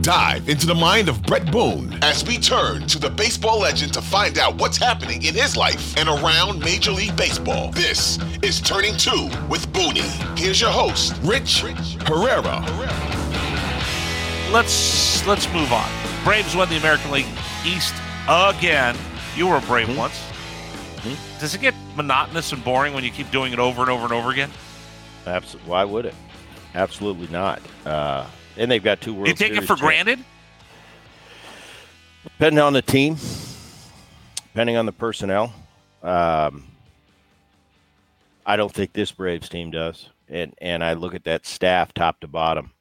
Dive into the mind of Bret Boone as we turn to the baseball legend to find out what's happening in his life and around Major League Baseball. This is Turning Two with Booney. Here's your host, Rich Herrera. Let's let's move on. Braves won the American League East again. You were a Brave Mm-hmm. once. Does it get monotonous and boring when you keep doing it over and over and over again? Absolutely. Why would it? Absolutely not. Uh, and they've got two World you take it for champs. granted? Depending on the team, depending on the personnel, um, I don't think this Braves team does. And and I look at that staff top to bottom,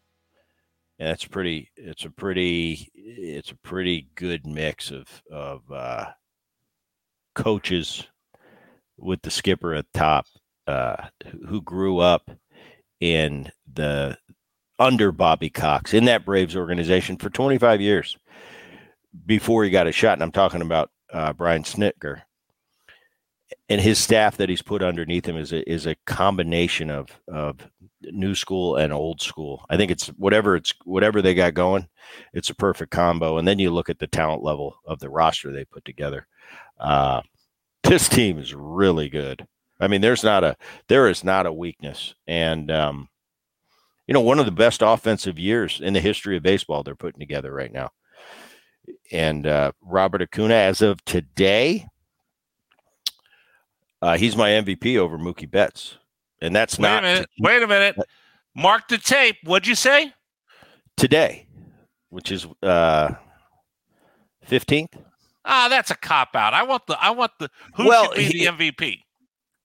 and it's pretty. It's a pretty. It's a pretty good mix of of uh, coaches with the skipper at top, uh, who grew up in the under Bobby Cox in that Braves organization for 25 years before he got a shot. And I'm talking about uh, Brian Snitker and his staff that he's put underneath him is a, is a combination of, of new school and old school. I think it's whatever it's whatever they got going, it's a perfect combo. And then you look at the talent level of the roster they put together. Uh, this team is really good. I mean, there's not a there is not a weakness, and um, you know, one of the best offensive years in the history of baseball they're putting together right now. And uh, Robert Acuna, as of today, uh, he's my MVP over Mookie Betts, and that's Wait not a minute. Wait a minute. Mark the tape. What'd you say? today, which is uh, fifteenth. Ah, that's a cop out. I want the I want the who Well, should be he- the MVP.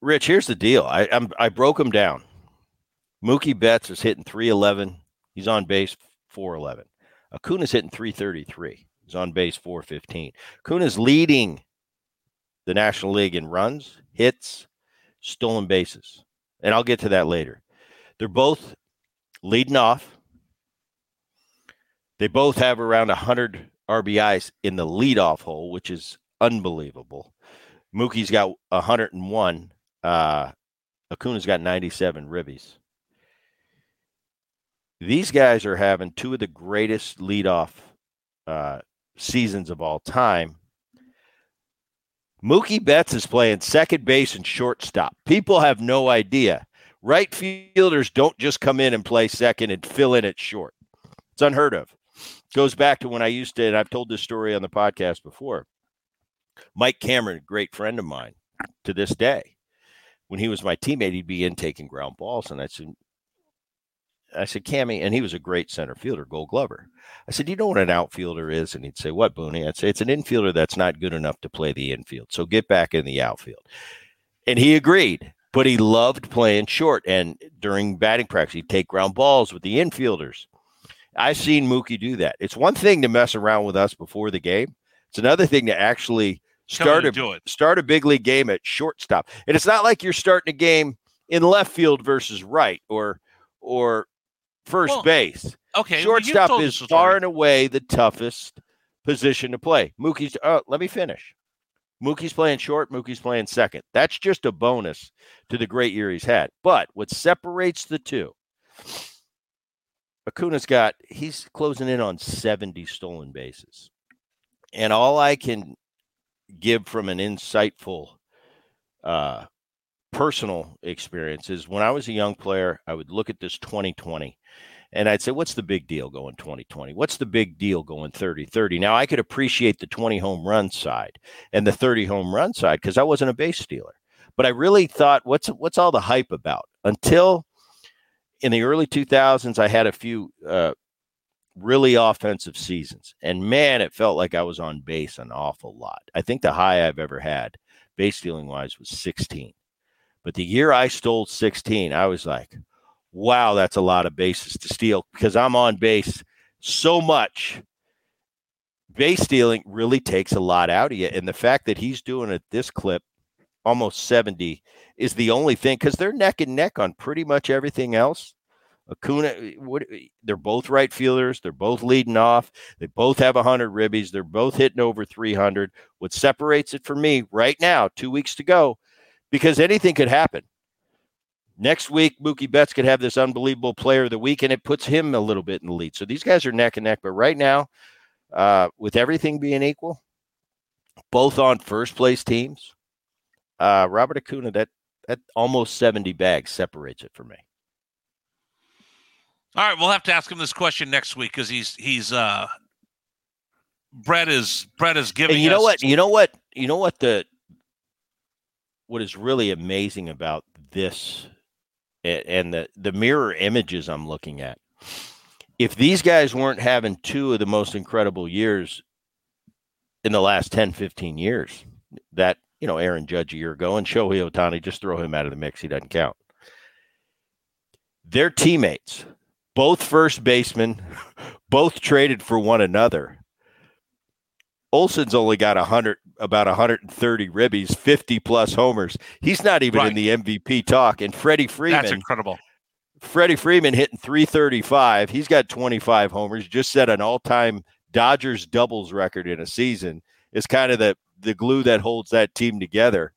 Rich, here's the deal. I I'm, I broke him down. Mookie Betts is hitting 311. He's on base 411. Acuna's hitting 333. He's on base 415. Acuna's leading the National League in runs, hits, stolen bases. And I'll get to that later. They're both leading off. They both have around 100 RBIs in the leadoff hole, which is unbelievable. Mookie's got 101. Uh, Acuna's got 97 ribbies. These guys are having two of the greatest leadoff uh, seasons of all time. Mookie Betts is playing second base and shortstop. People have no idea. Right fielders don't just come in and play second and fill in at short. It's unheard of. Goes back to when I used to, and I've told this story on the podcast before. Mike Cameron, a great friend of mine to this day, when he was my teammate, he'd be in taking ground balls. And I said, I said, Cammy, and he was a great center fielder, gold glover. I said, Do You know what an outfielder is? And he'd say, What, Booney? I'd say, It's an infielder that's not good enough to play the infield. So get back in the outfield. And he agreed, but he loved playing short. And during batting practice, he'd take ground balls with the infielders. I've seen Mookie do that. It's one thing to mess around with us before the game, it's another thing to actually start a start a big league game at shortstop. And it's not like you're starting a game in left field versus right or or first Well, base. Okay. Shortstop told is far and away the toughest position to play. Mookie's oh, let me finish. Mookie's playing short, Mookie's playing second. That's just a bonus to the great year he's had. But what separates the two, Acuna's got he's closing in on 70 stolen bases. And all I can give from an insightful uh personal experience is when I was a young player, I would look at this 2020 And I'd say, what's the big deal going 2020? What's the big deal going 30 30? Now, I could appreciate the 20 home run side and the 30 home run side because I wasn't a base stealer. But I really thought, what's what's all the hype about? Until in the early 2000s, I had a few uh, really offensive seasons. And man, it felt like I was on base an awful lot. I think the high I've ever had, base stealing wise, was 16. But the year I stole 16, I was like, wow, that's a lot of bases to steal because I'm on base so much. Base stealing really takes a lot out of you. And the fact that he's doing it this clip, almost 70, is the only thing because they're neck and neck on pretty much everything else. Acuna, eh, what, eh, they're both right fielders. They're both leading off. They both have 100 ribbies. They're both hitting over 300. What separates it for me right now, two weeks to go, because anything could happen. Next week, Mookie Betts could have this unbelievable player of the week, and it puts him a little bit in the lead. So these guys are neck and neck. But right now, uh, with everything being equal, both on first place teams, uh, Robert Acuna, that that almost 70 bags separates it for me. All right, we'll have to ask him this question next week because he's he's uh Bret is Bret is giving. And you know what? You know what? You know what the what is really amazing about this and the the mirror images I'm looking at. If these guys weren't having two of the most incredible years in the last 10, 15 years, that, you know, Aaron Judge a year ago and Shohei Ohtani, just throw him out of the mix. He doesn't count. Their teammates, both first basemen, both traded for one another. Olson's only got 100 about 130 ribbies, 50 plus homers. He's not even Right. in the MVP talk. And Freddie Freeman, That's incredible. Freddie Freeman hitting 335. He's got 25 homers, just set an all-time Dodgers doubles record in a season. Is kind of the the glue that holds that team together.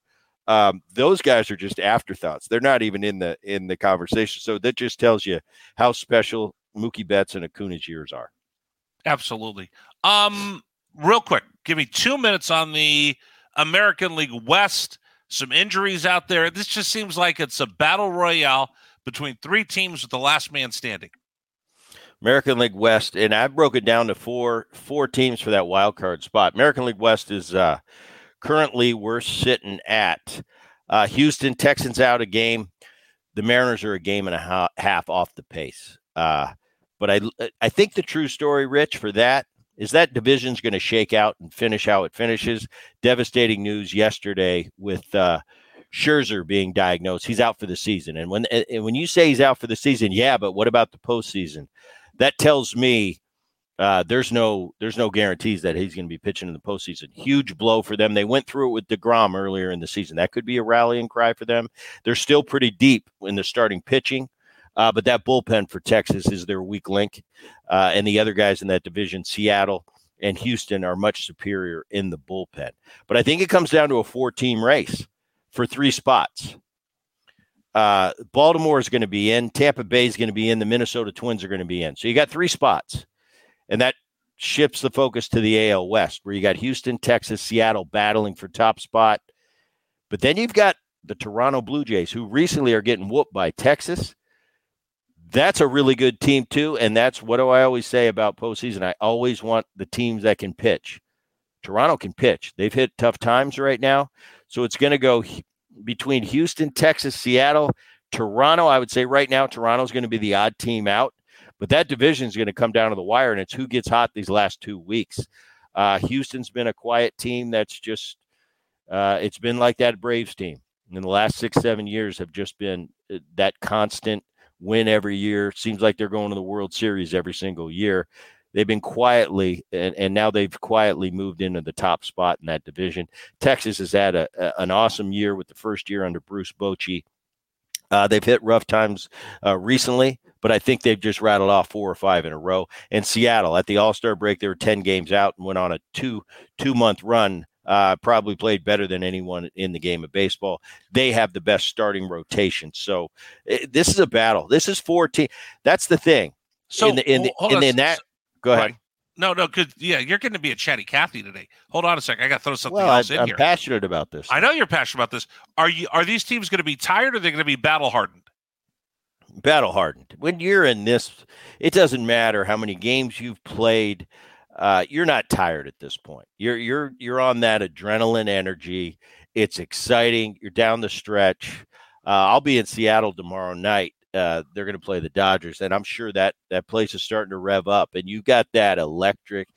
Um, those guys are just afterthoughts. They're not even in the in the conversation. So that just tells you how special Mookie Betts and Acuna's years are. Absolutely. Um, real quick, give me two minutes on the American League West. Some injuries out there. This just seems like it's a battle royale between three teams with the last man standing. American League West, and I broke it down to four four teams for that wild card spot. American League West is uh, currently we're sitting at uh, Houston Texans out a game. The Mariners are a game and a ha- half off the pace. Uh, but I I think the true story, Rich, for that is that division's going to shake out and finish how it finishes. Devastating news yesterday with uh, Scherzer being diagnosed. He's out for the season. And when and when you say he's out for the season, yeah, but what about the postseason? That tells me uh, there's no there's no guarantees that he's going to be pitching in the postseason. Huge blow for them. They went through it with deGrom earlier in the season. That could be a rallying cry for them. They're still pretty deep in the starting pitching. Uh, but that bullpen for Texas is their weak link. Uh, and the other guys in that division, Seattle and Houston, are much superior in the bullpen. But I think it comes down to a four team race for three spots. Uh, Baltimore is going to be in, Tampa Bay is going to be in, the Minnesota Twins are going to be in. So you got three spots. And that shifts the focus to the AL West, where you got Houston, Texas, Seattle battling for top spot. But then you've got the Toronto Blue Jays, who recently are getting whooped by Texas that's a really good team too. And that's what do I always say about postseason? I always want the teams that can pitch. Toronto can pitch. They've hit tough times right now. So it's going to go between Houston, Texas, Seattle, Toronto. I would say right now, Toronto's going to be the odd team out. But that division is going to come down to the wire, and it's who gets hot these last two weeks. Uh, Houston's been a quiet team that's just, uh, it's been like that Braves team in the last six, seven years have just been uh, that constant win every year. Seems like they're going to the World Series every single year. They've been quietly, and, and now they've quietly moved into the top spot in that division. Texas has had a, a- an awesome year with the first year under Bruce Bochy. Uh, they've hit rough times uh, recently, but I think they've just rattled off four or five in a row. And Seattle at the All Star break, they were ten games out and went on a two two month run. Uh, probably played better than anyone in the game of baseball. They have the best starting rotation. So eh, this is a battle. This is four teams. That's the thing. So in the, in, the, in, in that, go ahead. right. No, no, good. Yeah, you're going to be a chatty Cathy today. Hold on a second. I got to throw something Well, I, else in I'm here. passionate about this. I know you're passionate about this. Are you? Are these teams going to be tired, or are they going to be battle hardened? battle hardened. When you're in this, it doesn't matter how many games you've played. Uh, you're not tired at this point. You're you're you're on that adrenaline energy. It's exciting. You're down the stretch. Uh, I'll be in Seattle tomorrow night. Uh, they're going to play the Dodgers, and I'm sure that that place is starting to rev up. And you got that electric,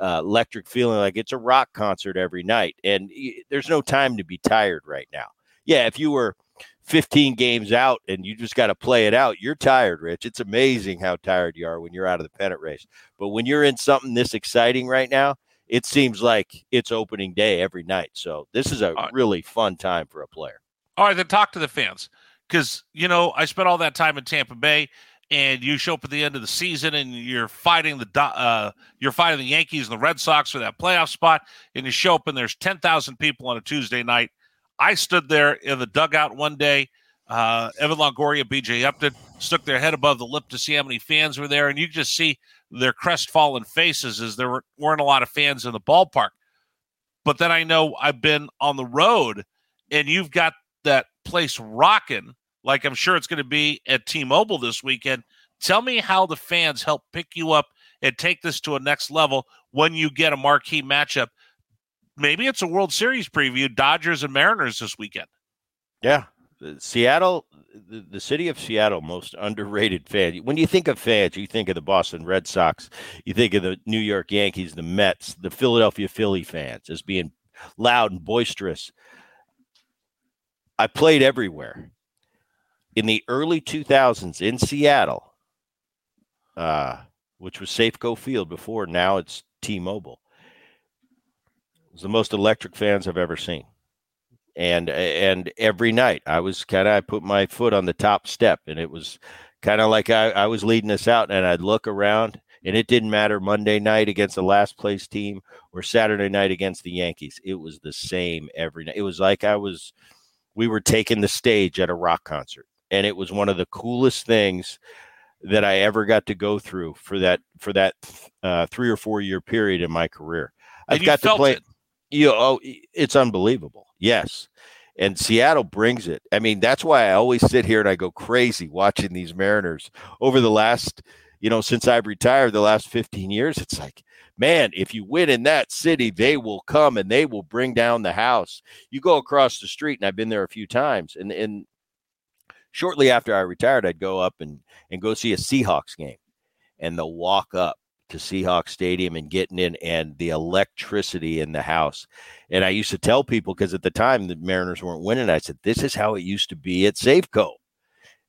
uh, electric feeling like it's a rock concert every night. And y- there's no time to be tired right now. Yeah, if you were 15 games out and you just got to play it out, you're tired, Rich. It's amazing how tired you are when you're out of the pennant race. But when you're in something this exciting right now, it seems like it's opening day every night. So this is a really fun time for a player. All right, then talk to the fans because you know I spent all that time in Tampa Bay, and you show up at the end of the season and you're fighting the uh, you're fighting the Yankees and the Red Sox for that playoff spot, and you show up and there's ten thousand people on a Tuesday night. I stood there in the dugout one day. Uh, Evan Longoria, BJ Upton stuck their head above the lip to see how many fans were there, and you just see their crestfallen faces as there were, weren't a lot of fans in the ballpark. But then I know I've been on the road, and you've got that place rocking, like I'm sure it's going to be at T-Mobile this weekend. Tell me how the fans help pick you up and take this to a next level when you get a marquee matchup. Maybe it's a World Series preview, Dodgers and Mariners this weekend. Yeah. Seattle, the, city of Seattle, most underrated fan. When you think of fans, you think of the Boston Red Sox, you think of the New York Yankees, the Mets, the Philadelphia Philly fans as being loud and boisterous. I played everywhere. In the early 2000s in Seattle, uh, which was Safeco Field before, now it's T Mobile, was the most electric fans I've ever seen and and every night I was kind of I put my foot on the top step, and it was kind of like I, I was leading us out, and I'd look around, and it didn't matter Monday night against the last place team or Saturday night against the Yankees. It was the same every night. It was like I was we were taking the stage at a rock concert, and it was one of the coolest things that I ever got to go through for that for that uh, three or four year period in my career. I've got to play. it. You know, oh, it's unbelievable. Yes. And Seattle brings it. I mean, that's why I always sit here and I go crazy watching these Mariners over the last, you know, since I've retired the last 15 years. It's like, man, if you win in that city, they will come and they will bring down the house. You go across the street, and I've been there a few times. And, and shortly after I retired, I'd go up and, and go see a Seahawks game and they'll walk up to Seahawks Stadium and getting in and the electricity in the house. And I used to tell people because at the time the Mariners weren't winning, I said, This is how it used to be at Safeco.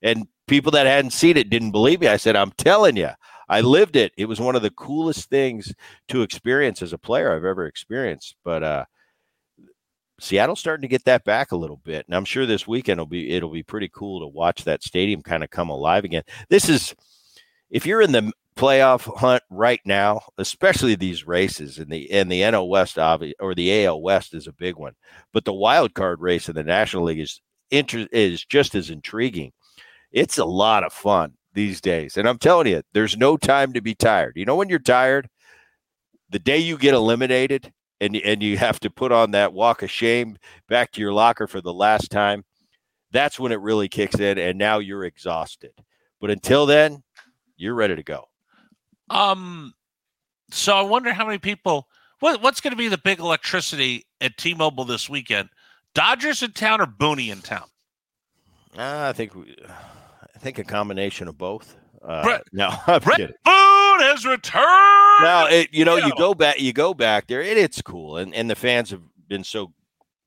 And people that hadn't seen it didn't believe me. I said, I'm telling you, I lived it. It was one of the coolest things to experience as a player I've ever experienced. But uh Seattle's starting to get that back a little bit. And I'm sure this weekend will be it'll be pretty cool to watch that stadium kind of come alive again. This is if you're in the playoff hunt right now, especially these races in the and the NL West obvi- or the AL West is a big one, but the wild card race in the National League is inter- is just as intriguing. It's a lot of fun these days, and I'm telling you, there's no time to be tired. You know when you're tired, the day you get eliminated and and you have to put on that walk of shame back to your locker for the last time. That's when it really kicks in, and now you're exhausted. But until then, you're ready to go. Um, so I wonder how many people. What what's going to be the big electricity at T-Mobile this weekend? Dodgers in town or Booney in town? Uh, I think we, I think a combination of both. Uh, Bret- no, I'm Bret kidding. Boone has returned. Now, it, you know, you go back, you go back there, and it's cool, and and the fans have been so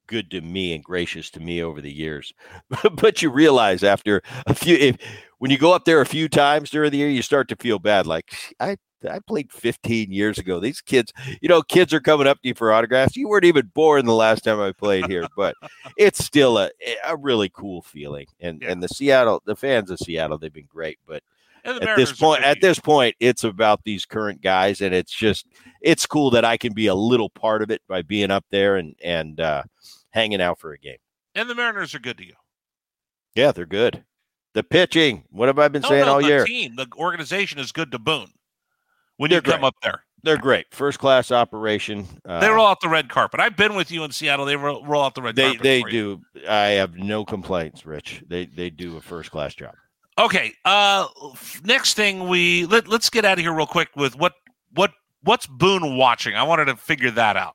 good to me and gracious to me over the years. but you realize after a few, if when you go up there a few times during the year, you start to feel bad. Like I, I played 15 years ago. These kids, you know, kids are coming up to you for autographs. You weren't even born the last time I played here, but it's still a a really cool feeling. And Yeah. and the Seattle, the fans of Seattle, they've been great, but at this point at this point it's about these current guys and it's just it's cool that i can be a little part of it by being up there and and uh hanging out for a game and the Mariners are good to you. yeah they're good the pitching what have i been No, saying no, all the year team, the organization is good to Boone. When They're you come great. up there, they're great first class operation uh, they roll out the red carpet. I've been with you in Seattle. They roll, roll out the red they carpet. they for you. do i have no complaints rich they they do a first class job Okay. Uh, next thing we let, let's get out of here real quick with what what what's Boone watching. I wanted to figure that out.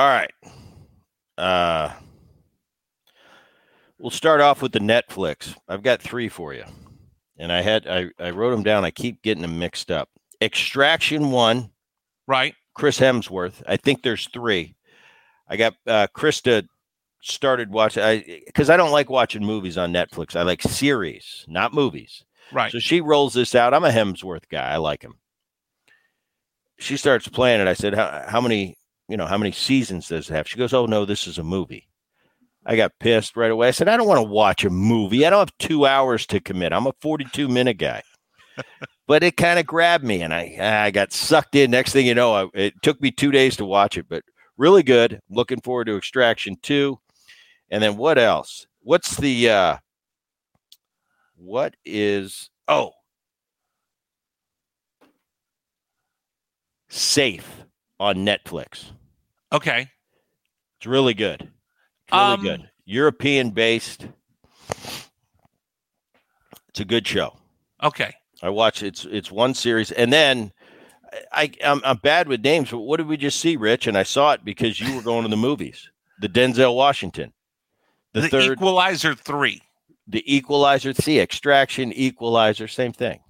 All right. Uh, we'll start off with the Netflix. I've got three for you, and I had I, I wrote them down. I keep getting them mixed up. Extraction one, Right. Chris Hemsworth. I think there's three. I got uh, Krista started watching I because I don't like watching movies on Netflix. I like series, not movies. Right. So she rolls this out. I'm a Hemsworth guy. I like him. She starts playing it. I said, how, how many, you know, how many seasons does it have? She goes, Oh no, this is a movie. I got pissed right away. I said, I don't want to watch a movie. I don't have two hours to commit. I'm a 42 minute guy. but it kind of grabbed me and I I got sucked in. Next thing you know, I, it took me two days to watch it, but really good. Looking forward to Extraction 2. And then what else? What's the uh what is oh safe on Netflix. Okay. It's really good. It's really Um, good. European based. It's a good show. Okay. I watch it's it's one series and then I I'm, I'm bad with names, but what did we just see, Rich? And I saw it because you were going to the movies. The Denzel Washington, the, The, third, Equalizer three. the Equalizer. See, Extraction, Equalizer, same thing.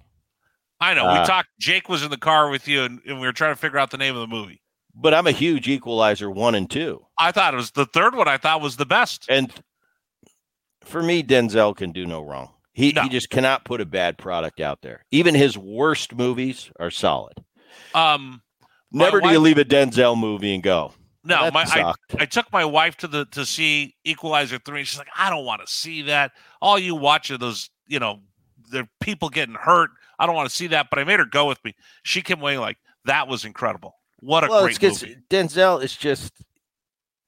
I know. Uh, we talked. Jake was in the car with you, and, and we were trying to figure out the name of the movie. But I'm a huge Equalizer one and two. I thought it was the third one. I thought was the best. And for me, Denzel can do no wrong. He No. he just cannot put a bad product out there. Even his worst movies are solid. Um, Never do you leave a Denzel movie and go. no, my I. I took my wife to the to see Equalizer three. She's like, I don't want to see that. All you watch are those, you know, the people getting hurt. I don't want to see that. But I made her go with me. She came away like that was incredible. What a well, great it's movie. Denzel is just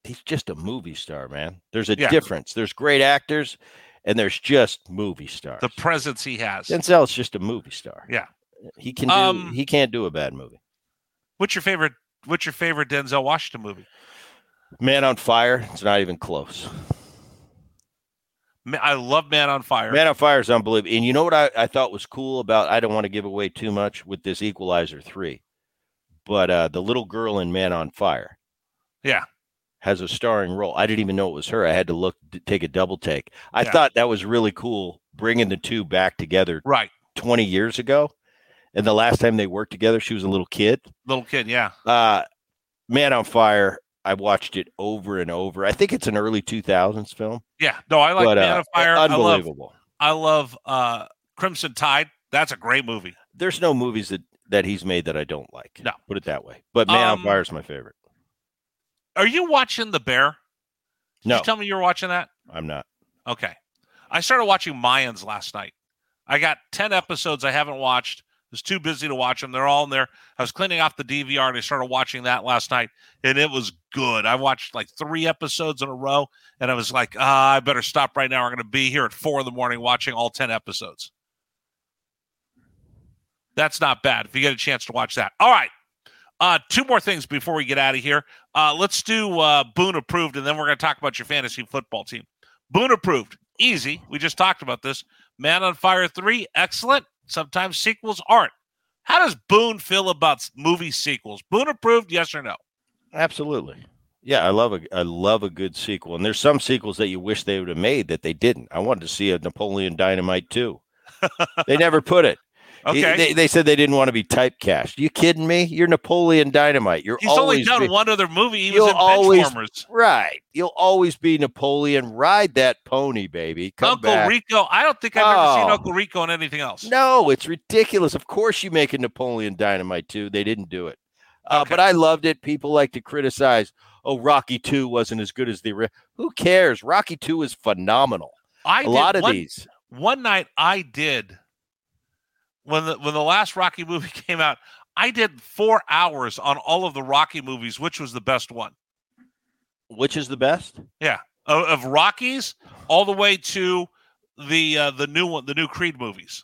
he's just a movie star, man. There's a Yeah. difference. There's great actors, and there's just movie stars. The presence he has. Denzel's just a movie star. Yeah. he can do. Um, he can't do a bad movie. What's your favorite? What's your favorite Denzel Washington movie? Man on Fire. It's not even close. I love Man on Fire. Man on Fire is unbelievable. And you know what I, I thought was cool about I don't want to give away too much with this Equalizer 3. But uh, the little girl in Man on Fire Yeah. has a starring role. I didn't even know it was her. I had to look to take a double take. I Yeah. thought that was really cool bringing the two back together Right. 20 years ago. And the last time they worked together, she was a little kid. Little kid. Yeah. Uh, Man on Fire, I watched it over and over. I think it's an early 2000s film, Yeah. No, I like but Man uh, on Fire. I love unbelievable. I love uh Crimson Tide. That's a great movie. there's no movies that that he's made that I don't like. No. put it that way. But Man Um, on Fire is my favorite. Are you watching The Bear? Did No, you tell me you're watching that? I'm not. Okay. I started watching Mayans last night. I got 10 episodes I haven't watched. I was too busy to watch them. They're all in there. I was cleaning off the DVR and I started watching that last night and it was good. I watched like three episodes in a row and I was like, ah, I better stop right now. I'm going to be here at four in the morning watching all 10 episodes. That's not bad if you get a chance to watch that. All right. Uh, two more things before we get out of here. Uh, let's do uh, Boone approved, and then we're going to talk about your fantasy football team. Boone approved. Easy. We just talked about this. Man on Fire 3, excellent. Sometimes sequels aren't. How does Boone feel about movie sequels? Boone approved, yes or no? Absolutely. Yeah, I love a I love a good sequel. And there's some sequels that you wish they would have made that they didn't. I wanted to see a Napoleon Dynamite too. they never put it. Okay. They, they said they didn't want to be typecast. You kidding me? You're Napoleon Dynamite. You're He's only done be- one other movie. He was in always- Benchwarmers. right. You'll always be Napoleon. Ride that pony, baby. Come Uncle back. Rico. I don't think I've ever seen Oh. Uncle Rico in anything else. No, it's ridiculous. Of course, you make a Napoleon Dynamite too. They didn't do it, uh, but I loved it. People like to criticize. Oh, Rocky Two wasn't as good as the. ori-" Who cares? Rocky Two is phenomenal. I a did lot of one, these. one night I did when the when the last Rocky movie came out, I did four hours on all of the Rocky movies. Which was the best one? Which is the best? Yeah, of, of Rockies all the way to the uh, the new one, the new Creed movies.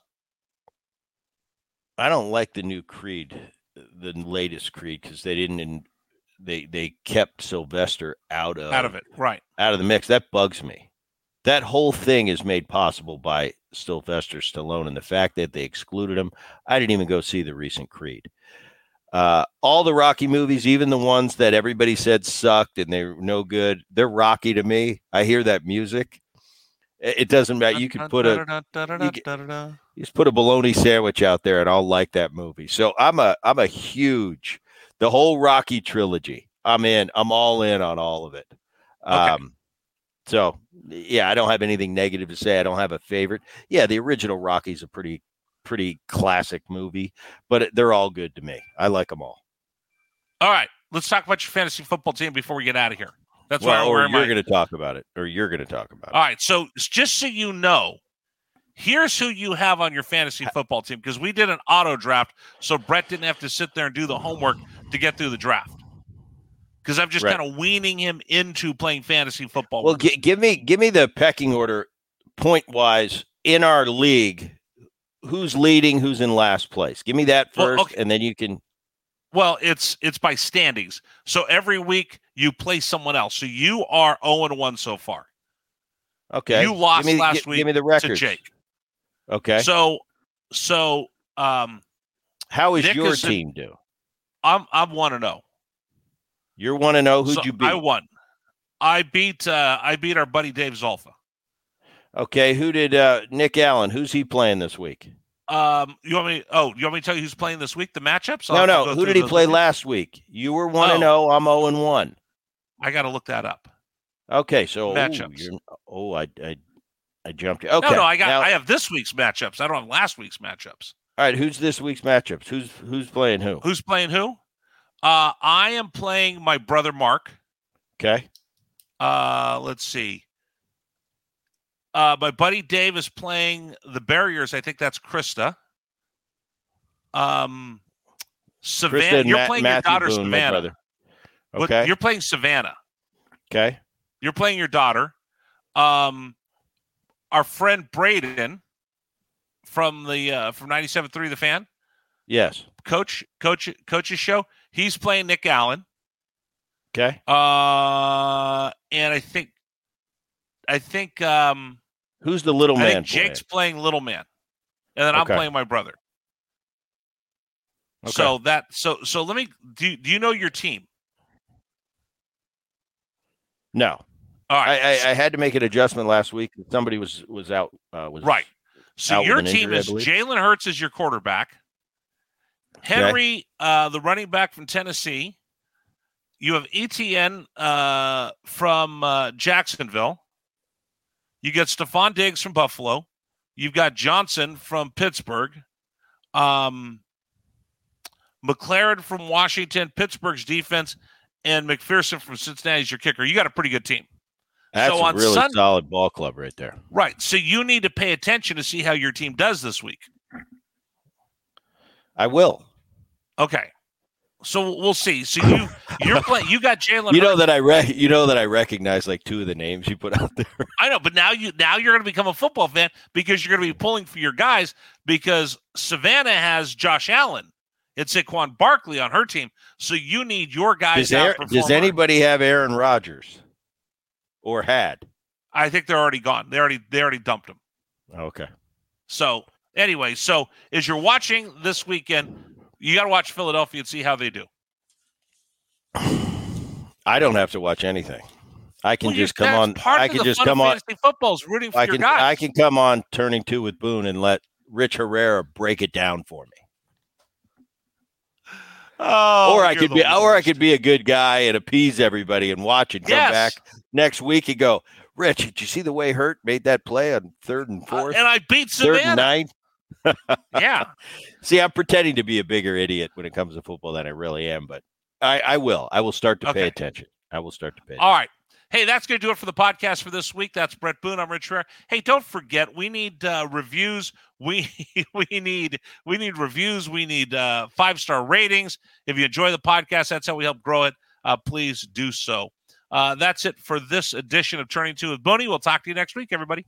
I don't like the new Creed, the latest Creed, because they didn't. In, they they kept Sylvester out of out of it, right? Out of the mix. That bugs me. That whole thing is made possible by Sylvester Stallone, and the fact that they excluded him. I didn't even go see the recent Creed. Uh, all the Rocky movies, even the ones that everybody said sucked and they're no good, they're Rocky to me. I hear that music. It doesn't matter. You can put a you, can, you just put a bologna sandwich out there, and I'll like that movie. So I'm a I'm a huge the whole Rocky trilogy. I'm in. I'm all in on all of it. Okay. So yeah, I don't have anything negative to say. I don't have a favorite. Yeah, the original Rocky's a pretty pretty classic movie, but they're all good to me. I like them all. All right, let's talk about your fantasy football team before we get out of here. That's well, why you're going to talk about it, or you're going to talk about it. All right, so just so you know, here's who you have on your fantasy football team because we did an auto draft, so Bret didn't have to sit there and do the homework to get through the draft. Because I'm just right. kind of weaning him into playing fantasy football. Well, g- give me give me the pecking order, point wise in our league who's leading, who's in last place. Give me that first, well, okay. and then you can. Well, it's it's by standings. So every week you play someone else. So you are zero oh and one so far. Okay. You lost me, last g- week. Give me the record, Jake. Okay. So so um, how is Nick your is team in, do? I'm I'm one to know. You're one to know. Who'd so you beat? I won. I beat uh I beat our buddy Dave Zolfa. Okay, who did uh, Nick Allen? Who's he playing this week? Um, you want me? Oh, you want me to tell you who's playing this week? The matchups? No, no. Who did he play last week? You were one and zero. Oh. I'm zero and one. I got to look that up. Okay, so matchups. Ooh, oh, I, I, I jumped. Okay, no, no. I got. Now, I have this week's matchups. I don't have last week's matchups. All right, who's this week's matchups? Who's who's playing who? Who's playing who? Uh, I am playing my brother Mark. Okay. Uh, let's see. Uh, my buddy Dave is playing the barriers. I think that's Krista. Um, Savannah. You're Ma- playing Matthew your daughter Boone, Savannah. Okay. You're playing Savannah. Okay. You're playing your daughter. Um, our friend Braden from the uh, from 97.3 The Fan. Yes. Coach, coach, coach's show. He's playing Nick Allen. Okay. Uh, and I think I think um who's the little I man? Jake's playing little man, and then okay. I'm playing my brother. Okay. So that so so let me do. Do you know your team? No. All right. I, I, I had to make an adjustment last week. Somebody was was out. Uh, was right. So your team injury, is Jalen Hurts is your quarterback. Henry, okay. uh, the running back from Tennessee. You have Etienne uh, from uh, Jacksonville. You get Stefon Diggs from Buffalo. You've got Johnson from Pittsburgh. Um, McLaurin from Washington, Pittsburgh's defense, and McPherson from Cincinnati is your kicker. You got a pretty good team. That's so a really Sunday, solid ball club right there. Right. So you need to pay attention to see how your team does this week. I will. Okay. So we'll see. So you you're playing. You got Jalen. You know that I re- You know that I recognize like two of the names you put out there. I know, but now you now you're going to become a football fan because you're going to be pulling for your guys because Savannah has Josh Allen and Saquon Barkley on her team. So you need your guys. Does, does anybody have Aaron Rodgers or had? I think they're already gone. They already they already dumped him. Okay. So anyway, so as you're watching this weekend you got to watch Philadelphia and see how they do. I don't have to watch anything. I can well, just come on. I can just come on. Football's rooting for I can. I can come on turning two with Boone and let Rich Herrera break it down for me. Oh, or I could be, worst. or I could be a good guy and appease everybody and watch and come yes. back next week and go, Rich, did you see the way Hurt made that play on third and fourth? Uh, and I beat Savannah. Third and nine yeah. See, I'm pretending to be a bigger idiot when it comes to football than I really am, but I, I will. I will start to okay. pay attention. I will start to pay. Attention. All right. Hey, that's going to do it for the podcast for this week. That's Bret Boone. I'm Rich Herrera. Hey, don't forget we need uh, reviews. We we need we need reviews. We need uh, five star ratings. If you enjoy the podcast, that's how we help grow it. Uh, please do so. Uh, that's it for this edition of Turning Two with Booney. We'll talk to you next week, everybody.